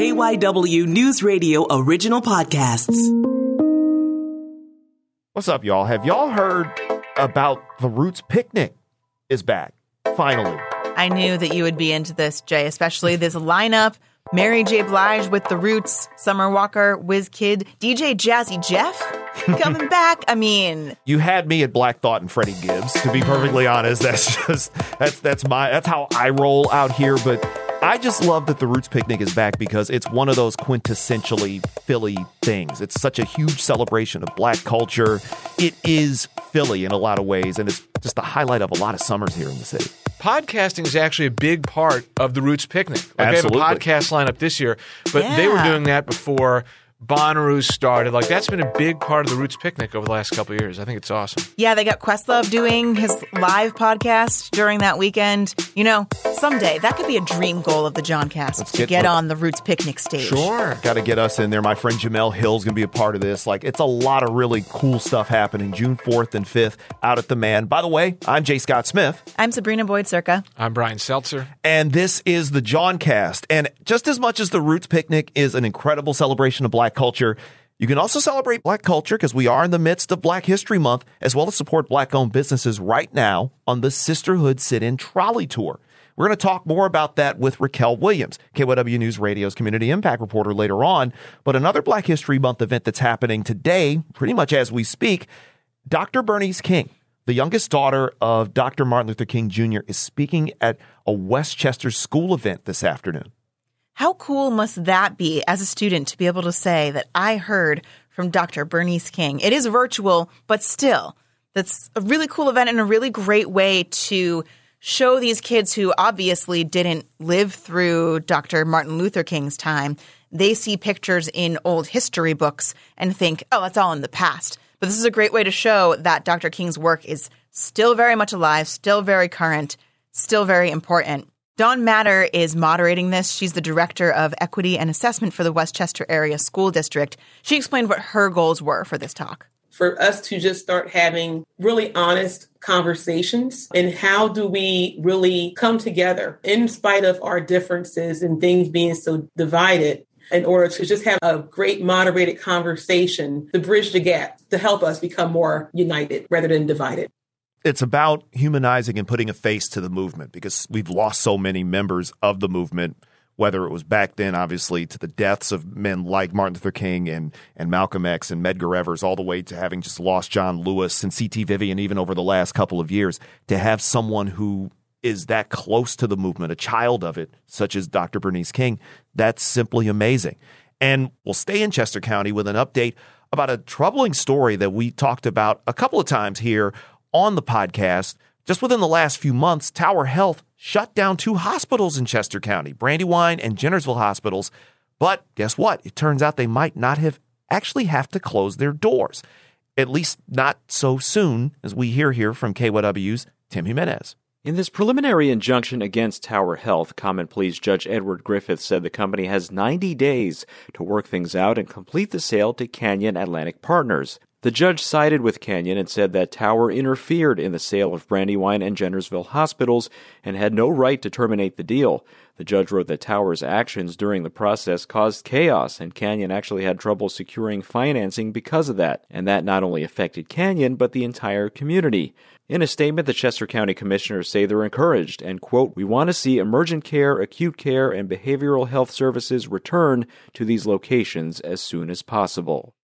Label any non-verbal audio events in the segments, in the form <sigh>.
KYW News Radio original podcasts. What's up, y'all? Have y'all heard about the Roots Picnic is back? Finally. I knew that you would be into this, Jay, especially this lineup. Mary J. Blige with The Roots, Summer Walker, Wizkid, DJ Jazzy Jeff <laughs> coming back. I mean, you had me at Black Thought and Freddie Gibbs. To be perfectly honest, that's just that's that's my that's how I roll out here. But I just love that the Roots Picnic is back because it's one of those quintessentially Philly things. It's such a huge celebration of black culture. It is Philly in a lot of ways, and it's just the highlight of a lot of summers here in the city. Podcasting is actually a big part of the Roots Picnic. Like Absolutely. They have a podcast lineup this year, but Yeah. they were doing that before Bonnaroo started. Like that's been a big part of the Roots Picnic over the last couple of years. I think it's awesome. yeah, they got Questlove doing his live podcast during that weekend. You know, someday that could be a dream goal of the Jawncast Let's to get get on the Roots Picnic stage. Sure. Got to get us in there. My friend Jemele Hill's going to be a part of this. Like, it's a lot of really cool stuff happening June 4th and 5th out at the Mann. By the way, I'm Jay Scott Smith, I'm Sabrina Boyd Surka. I'm Brian Seltzer. and this is the Jawncast. And just as much as the Roots Picnic is an incredible celebration of black culture, you can also celebrate black culture because we are in the midst of Black History Month, as well as support black owned businesses right now on the Sisterhood Sit In Trolley Tour. We're going to talk more about that with Racquel Williams, KYW News Radio's community impact reporter later on. But another Black History Month event that's happening today, pretty much as we speak, Dr. Bernice King, the youngest daughter of Dr. Martin Luther King Jr., is speaking at a West Chester school event this afternoon. How cool must that be as a student to be able to say that I heard from Dr. Bernice King? It is virtual, but still, that's a really cool event and a really great way to show these kids who obviously didn't live through Dr. Martin Luther King's time. They see pictures in old history books and think, oh, that's all in the past. But this is a great way to show that Dr. King's work is still very much alive, still very current, still very important. Dawn Matter is moderating this. She's the director of equity and assessment for the West Chester Area School District. She explained what her goals were for this talk. for us to just start having really honest conversations and how do we really come together in spite of our differences and things being so divided in order to just have a great moderated conversation to bridge the gap to help us become more united rather than divided. It's about humanizing and putting a face to the movement because we've lost so many members of the movement, whether it was back then, obviously, to the deaths of men like Martin Luther King and, and Malcolm X and Medgar Evers, all the way to having just lost John Lewis and C.T. Vivian, even over the last couple of years. To have someone who is that close to the movement, a child of it, such as Dr. Bernice King, that's simply amazing. And we'll stay in Chester County with an update about a troubling story that we talked about a couple of times here on the podcast. Just within the last few months, Tower Health shut down two hospitals in Chester County, Brandywine and Jennersville hospitals. But guess what? It turns out they might not have actually have to close their doors, at least not so soon, as we hear here from KYW's Tim Jimirro. In this preliminary injunction against Tower Health, Common Pleas Judge Edward Griffith said the company has 90 days to work things out and complete the sale to Canyon Atlantic Partners. The judge sided with Canyon and said that Tower interfered in the sale of Brandywine and Jennersville hospitals and had no right to terminate the deal. The judge wrote that Tower's actions during the process caused chaos, and Canyon actually had trouble securing financing because of that, and that not only affected Canyon, but the entire community. In a statement, the Chester County Commissioners say they're encouraged and, quote, we want to see emergent care, acute care, and behavioral health services return to these locations as soon as possible.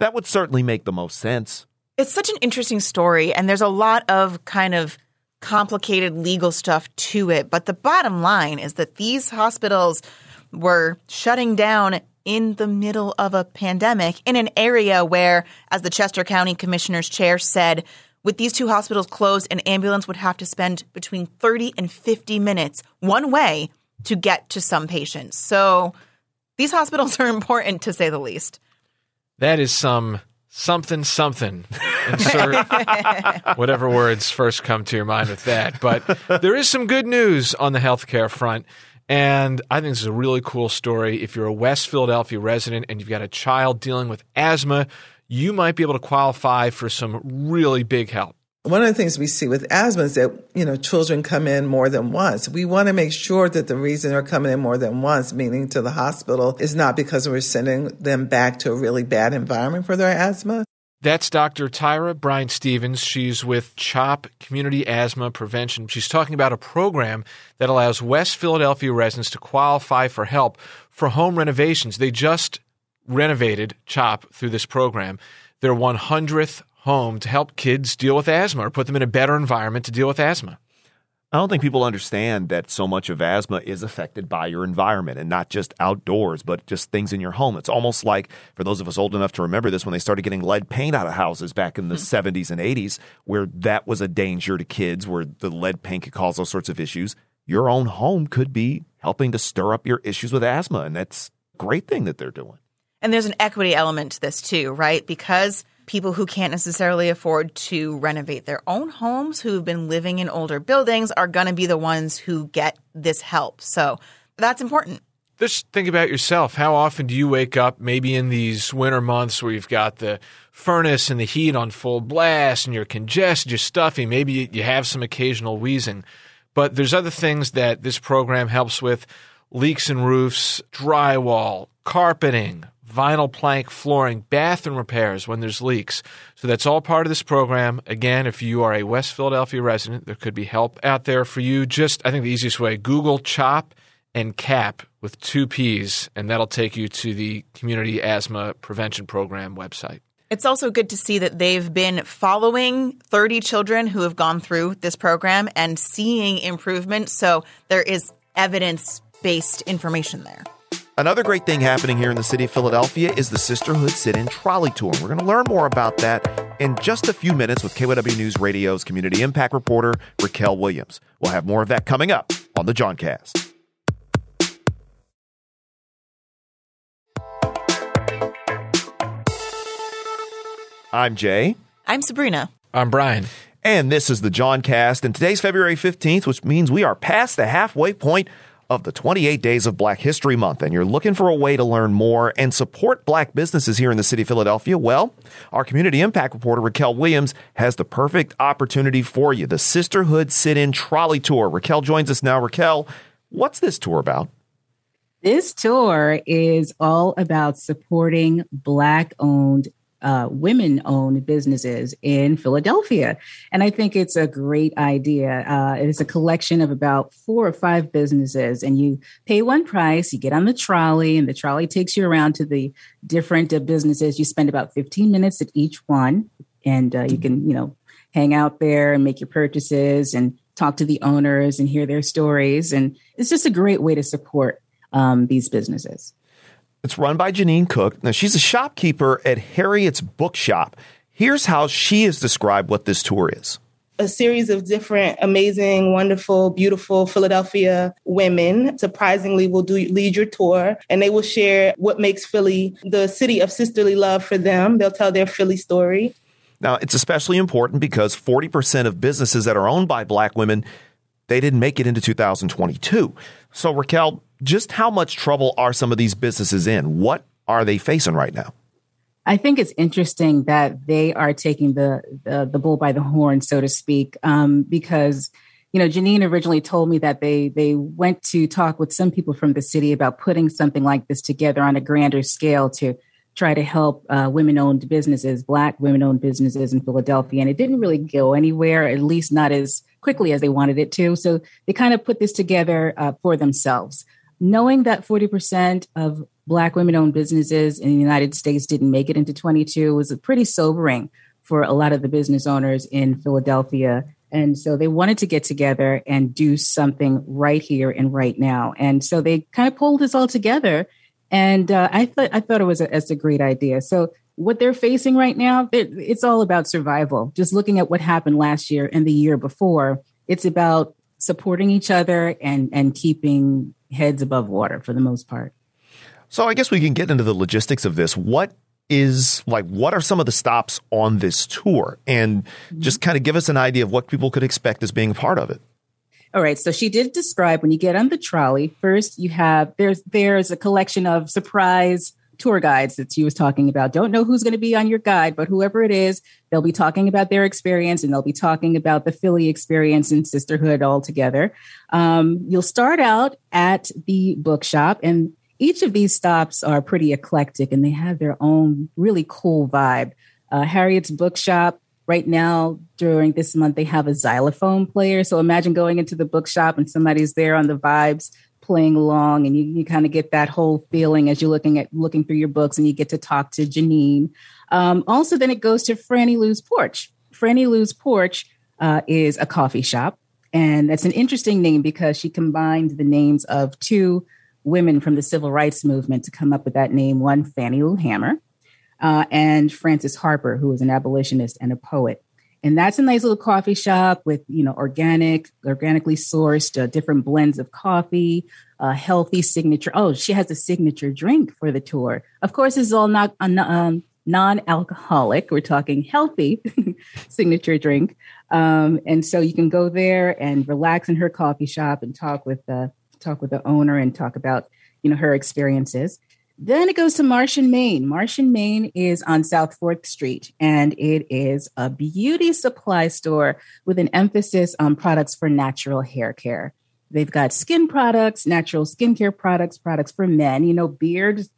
That would certainly make the most sense. It's such an interesting story, and there's a lot of kind of complicated legal stuff to it. But the bottom line is that these hospitals were shutting down in the middle of a pandemic in an area where, as the Chester County Commissioner's chair said, with these two hospitals closed, an ambulance would have to spend between 30 and 50 minutes one way to get to some patients. So these hospitals <laughs> are important to say the least. That is some something something. Insert <laughs> whatever words first come to your mind with that. But there is some good news on the healthcare front. And I think this is a really cool story. If you're a West Philadelphia resident and you've got a child dealing with asthma, you might be able to qualify for some really big help. One of the things we see with asthma is that, you know, children come in more than once. We want to make sure that the reason they're coming in more than once, meaning to the hospital, is not because we're sending them back to a really bad environment for their asthma. That's Dr. Tyra Bryant Stephens. She's with CHOP Community Asthma Prevention. She's talking about a program that allows West Philadelphia residents to qualify for help for home renovations. They just renovated CHOP through this program, their 100th home to help kids deal with asthma or put them in a better environment to deal with asthma. I don't think people understand that so much of asthma is affected by your environment and not just outdoors, but just things in your home. It's almost like, for those of us old enough to remember this, when they started getting lead paint out of houses back in the mm-hmm. 70s and 80s, where that was a danger to kids, where the lead paint could cause all sorts of issues. Your own home could be helping to stir up your issues with asthma. And that's a great thing that they're doing. And there's an equity element to this too, right? Because people who can't necessarily afford to renovate their own homes, who've been living in older buildings, are going to be the ones who get this help. So that's important. Just think about yourself. How often do you wake up, maybe in these winter months where you've got the furnace and the heat on full blast and you're congested, you're stuffy, maybe you have some occasional wheezing. But there's other things that this program helps with leaks in roofs, drywall, carpeting, vinyl plank flooring, bathroom repairs when there's leaks. So that's all part of this program. Again, if you are a West Philadelphia resident, there could be help out there for you. Just, I think the easiest way, Google CHOP and CAP with two P's, and that'll take you to the Community Asthma Prevention Program website. It's also good to see that they've been following 30 children who have gone through this program and seeing improvement. So there is evidence based information there. Another great thing happening here in the city of Philadelphia is the Sisterhood Sit In Trolley Tour. We're going to learn more about that in just a few minutes with KYW News Radio's community impact reporter, Racquel Williams. We'll have more of that coming up on the Jawncast. I'm Jay. I'm Sabrina. I'm Brian. And this is the Jawncast. And today's February 15th, which means we are past the halfway point of the 28 Days of Black History Month and you're looking for a way to learn more and support black businesses here in the city of Philadelphia, well, our community impact reporter Racquel Williams has the perfect opportunity for you the Sisterhood Sit In Trolley Tour. Racquel joins us now. Racquel, what's this tour about? This tour is all about supporting Black owned uh, women owned businesses in Philadelphia. And I think it's a great idea. Uh, it's a collection of about four or five businesses, and you pay one price, you get on the trolley, and the trolley takes you around to the different uh, businesses. You spend about 15 minutes at each one, and uh, you can, you know, hang out there and make your purchases and talk to the owners and hear their stories. And it's just a great way to support um, these businesses. It's run by Jeannine Cook. Now, she's a shopkeeper at Harriet's Bookshop. Here's how she has described what this tour is a series of different amazing, wonderful, beautiful Philadelphia women surprisingly will do lead your tour and they will share what makes Philly the city of sisterly love for them. They'll tell their Philly story. Now, it's especially important because 40% of businesses that are owned by black women they didn't make it into 2022. So Racquel, just how much trouble are some of these businesses in? What are they facing right now? I think it's interesting that they are taking the the, the bull by the horn, so to speak, um, because you know Jeannine originally told me that they they went to talk with some people from the city about putting something like this together on a grander scale to try to help uh, women owned businesses, Black women owned businesses in Philadelphia, and it didn't really go anywhere, at least not as quickly as they wanted it to. So they kind of put this together uh, for themselves knowing that 40% of Black women owned businesses in the United States didn't make it into 22 was pretty sobering for a lot of the business owners in Philadelphia. And so they wanted to get together and do something right here and right now. And so they kind of pulled this all together. And uh, I thought I thought it was a, a great idea. So what they're facing right now, it's all about survival. Just looking at what happened last year and the year before, it's about supporting each other and and keeping heads above water for the most part. So I guess we can get into the logistics of this. What is like what are some of the stops on this tour and mm-hmm. just kind of give us an idea of what people could expect as being a part of it. All right, so she did describe when you get on the trolley, first you have there's there's a collection of surprise tour guides that she was talking about. Don't know who's going to be on your guide, but whoever it is, they'll be talking about their experience and they'll be talking about the Philly experience and sisterhood all together. Um, you'll start out at the bookshop and each of these stops are pretty eclectic and they have their own really cool vibe. Uh, Harriet's bookshop right now during this month they have a xylophone player so imagine going into the bookshop and somebody's there on the vibes playing along and you, you kind of get that whole feeling as you're looking at looking through your books and you get to talk to jeannine. Um, also then it goes to franny lou's porch. Franny lou's porch uh, is a coffee shop and that's an interesting name because she combined the names of two women from the civil rights movement to come up with that name one fannie lou hamer uh, and frances harper who was an abolitionist and a poet and that's a nice little coffee shop with you know organic organically sourced uh, different blends of coffee a healthy signature oh she has a signature drink for the tour. Of course it's all not um, non-alcoholic. We're talking healthy <laughs> signature drink. Um, and so you can go there and relax in her coffee shop and talk with the talk with the owner and talk about you know her experiences then it goes to Marsh and Mane. Marsh and Mane is on South 4th Street, and it is a beauty supply store with an emphasis on products for natural hair care. They've got skin products, natural skincare products, products for men. You know, beards,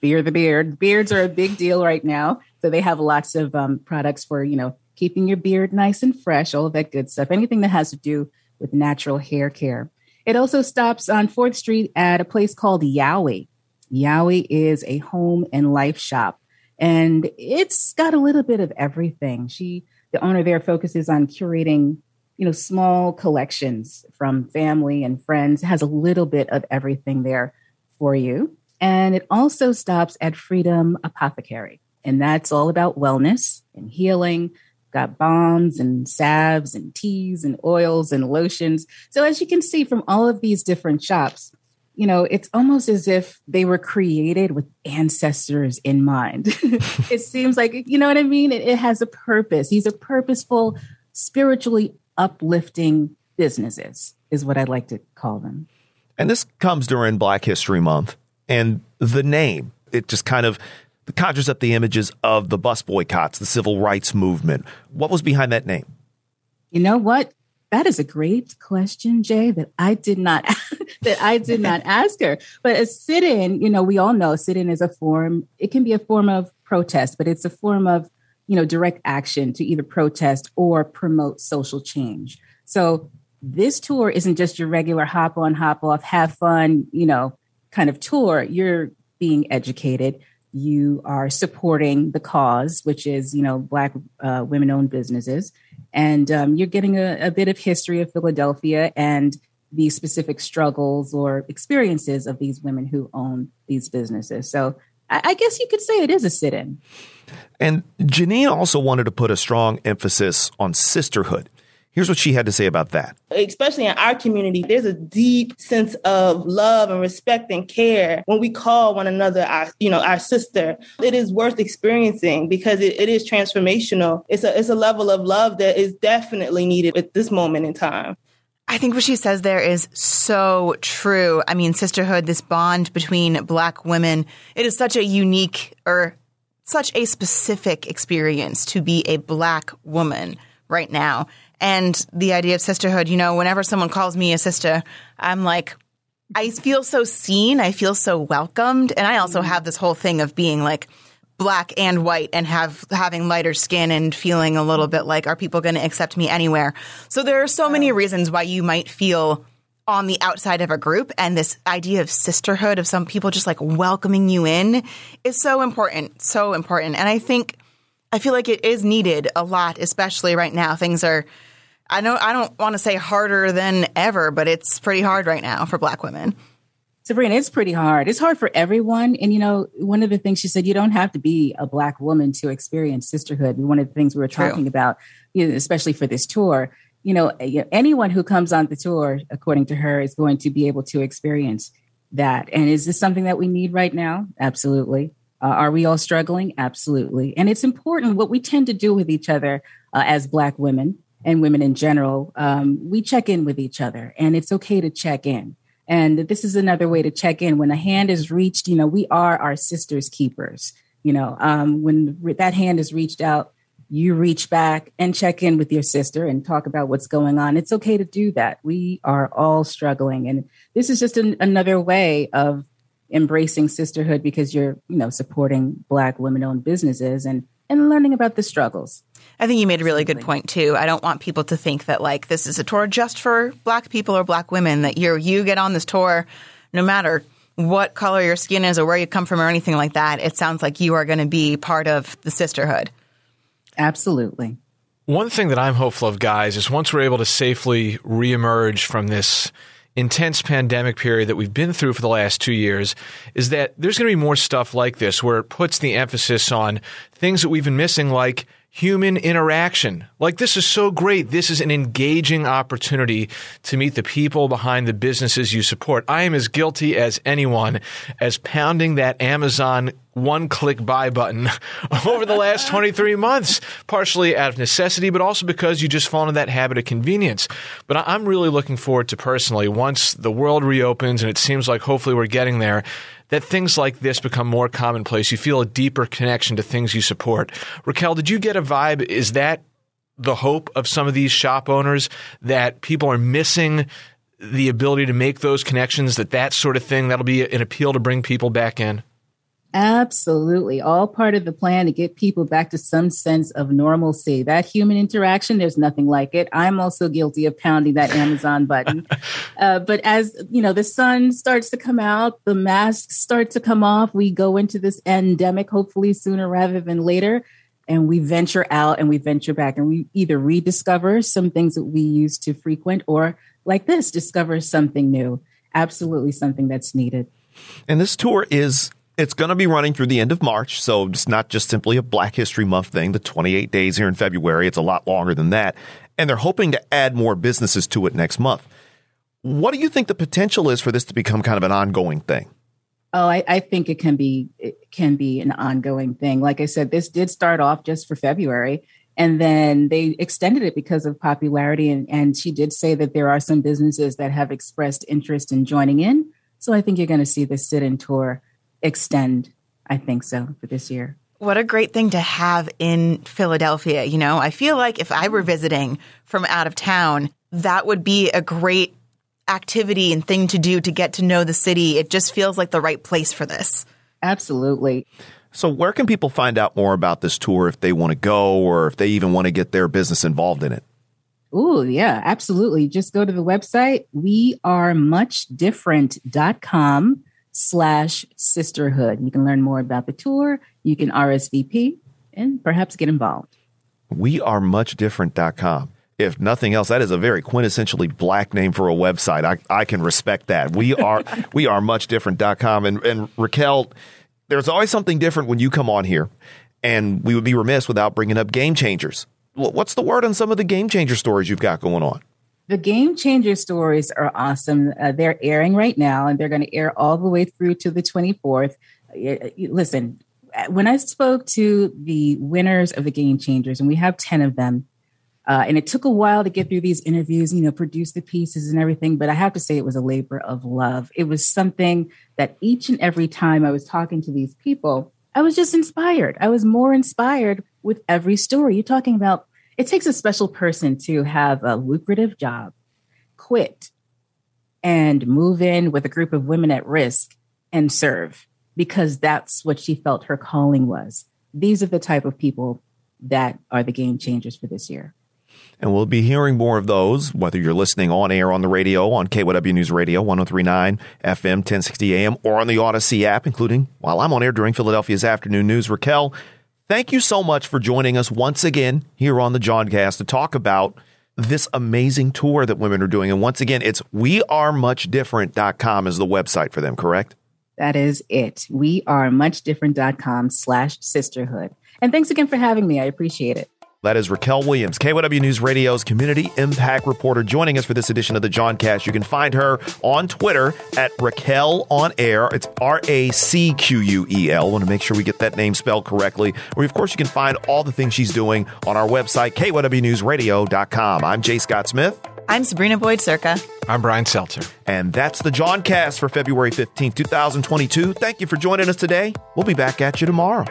beard the beard. Beards are a big deal right now. So they have lots of um, products for, you know, keeping your beard nice and fresh, all that good stuff. Anything that has to do with natural hair care. It also stops on 4th Street at a place called Yowie. Yowie is a home and life shop, and it's got a little bit of everything. She, the owner there, focuses on curating, you know, small collections from family and friends. It has a little bit of everything there for you, and it also stops at Freedom Apothecary, and that's all about wellness and healing. Got balms and salves and teas and oils and lotions. So, as you can see from all of these different shops, you know, it's almost as if they were created with ancestors in mind. <laughs> it seems like, you know what I mean? It, it, has a purpose. These are purposeful, spiritually uplifting businesses, is what I'd like to call them. And this comes during Black History Month. And the name, it just kind of conjures up the images of the bus boycotts, the civil rights movement. What was behind that name? You know what? That is a great question, Jay, that I did not <laughs> that I did not <laughs> ask her. But a sit-in, you know, we all know sit-in is a form, it can be a form of protest, but it's a form of, you know, direct action to either protest or promote social change. So this tour isn't just your regular hop on, hop off, have fun, you know, kind of tour. You're being educated you are supporting the cause, which is, you know, Black uh, women owned businesses. And um, you're getting a, a, bit of history of Philadelphia and the specific struggles or experiences of these women who own these businesses. So I, I guess you could say it is a sit in. And Jeannine also wanted to put a strong emphasis on sisterhood. Here's what she had to say about that. Especially in our community, there's a deep sense of love and respect and care when we call one another our, you know, our sister. It is worth experiencing because it, it is transformational. It's a it's a level of love that is definitely needed at this moment in time. I think what she says there is so true. I mean, sisterhood, this bond between black women, it is such a unique or such a specific experience to be a black woman right now. And the idea of sisterhood, you know, whenever someone calls me a sister, I'm like, I feel so seen. I feel so welcomed. And I also mm. have this whole thing of being like black and white and have having lighter skin and feeling a little bit like, are people going to accept me anywhere? So there are so many reasons why you might feel on the outside of a group and this idea of sisterhood of some people just like welcoming you in is so important so important and i think I feel like it is needed a lot, especially right now. Things are, I know, I don't want to say harder than ever, but it's pretty hard right now for Black women. Sabrina, it's pretty hard. It's hard for everyone. And, you know, one of the things she said, you don't have to be a Black woman to experience sisterhood. One of the things we were talking True. about, you know, especially for this tour, you know, anyone who comes on the tour, according to her, is going to be able to experience that. And is this something that we need right now? Absolutely. Uh, are we all struggling? Absolutely. And it's important what we tend to do with each other uh, as Black women and women in general. Um, we check in with each other, and it's okay to check in. And this is another way to check in. When a hand is reached, you know, we are our sister's keepers. You know, um, when that hand is reached out, you reach back and check in with your sister and talk about what's going on. It's okay to do that. We are all struggling. And this is just an, another way of embracing sisterhood because you're, you know, supporting Black women owned businesses and, and learning about the struggles. I think you made a really good point too. I don't want people to think that like this is a tour just for black people or black women, that you you get on this tour no matter what color your skin is or where you come from or anything like that. It sounds like you are going to be part of the sisterhood. Absolutely. One thing that I'm hopeful of, guys, is once we're able to safely reemerge from this intense pandemic period that we've been through for the last two years is that there's going to be more stuff like this where it puts the emphasis on things that we've been missing, like human interaction. Like, this is so great. This is an engaging opportunity to meet the people behind the businesses you support. I am as guilty as anyone as pounding that Amazon one click buy button <laughs> over the last 23 months, partially out of necessity, but also because you just fall into that habit of convenience. But I'm really looking forward to personally, once the world reopens and it seems like hopefully we're getting there, that things like this become more commonplace. You feel a deeper connection to things you support. Racquel, did you get a vibe? Is that the hope of some of these shop owners that people are missing the ability to make those connections, that that sort of thing, that'll be an appeal to bring people back in? Absolutely. All part of the plan to get people back to some sense of normalcy. That human interaction, there's nothing like it. I'm also guilty of pounding that Amazon button. <laughs> Uh, but as, you know, the sun starts to come out, the masks start to come off, we go into this endemic, hopefully sooner rather than later. And we venture out and we venture back and we either rediscover some things that we used to frequent or like this, discover something new. Absolutely something that's needed. And this tour is it's going to be running through the end of March, so it's not just simply a Black History Month thing, the 28 days here in February. It's a lot longer than that. And they're hoping to add more businesses to it next month. What do you think the potential is for this to become kind of an ongoing thing? Oh, I, I think it can be it can be an ongoing thing. Like I said, this did start off just for February, and then they extended it because of popularity. And, and she did say that there are some businesses that have expressed interest in joining in. So I think you're going to see the sit-in tour extend. I think so for this year. What a great thing to have in Philadelphia. You know, I feel like if I were mm. visiting from out of town, that would be a great activity and thing to do to get to know the city. It just feels like the right place for this. Absolutely. So, where can people find out more about this tour if they want to go or if they even want to get their business involved in it? Oh, yeah, absolutely. Just go to the website, wearemuchdifferent.com slash sisterhood. You can learn more about the tour. You can RSVP and perhaps get involved. We are muchdifferent.com. If nothing else, that is a very quintessentially black name for a website. I, I can respect that. We are <laughs> we are muchdifferent.com. And and Racquel, there's always something different when you come on here. And we would be remiss without bringing up game changers. What's the word on some of the game changer stories you've got going on? The game changer stories are awesome. Uh, they're airing right now, and they're going to air all the way through to the 24th. Uh, listen, when I spoke to the winners of the game changers, and we have 10 of them, uh, and it took a while to get through these interviews, you know, produce the pieces and everything. But I have to say, it was a labor of love. It was something that each and every time I was talking to these people, I was just inspired. I was more inspired with every story. You're talking about it takes a special person to have a lucrative job, quit, and move in with a group of women at risk and serve because that's what she felt her calling was. These are the type of people that are the game changers for this year. And we'll be hearing more of those, whether you're listening on air on the radio, on KYW News Radio, 1039 FM, 1060 AM, or on the Audacy app, including while I'm on air during Philadelphia's afternoon news. Racquel, thank you so much for joining us once again here on the Jawncast to talk about this amazing tour that women are doing. And once again, it's wearemuchdifferent.com is the website for them, correct? That is it. We are muchdifferent.com slash sisterhood. And thanks again for having me. I appreciate it. That is Racquel Williams, KYW News Radio's community impact reporter, joining us for this edition of the Jawncast. You can find her on Twitter at Racquel on Air. It's R A C Q U E L. Want to make sure we get that name spelled correctly. Or, of course, you can find all the things she's doing on our website, kywnewsradio.com. I'm Jay Scott Smith. I'm Sabrina Boyd Surka. I'm Brian Seltzer. And that's the Jawncast for February 15th, 2022. Thank you for joining us today. We'll be back at you tomorrow.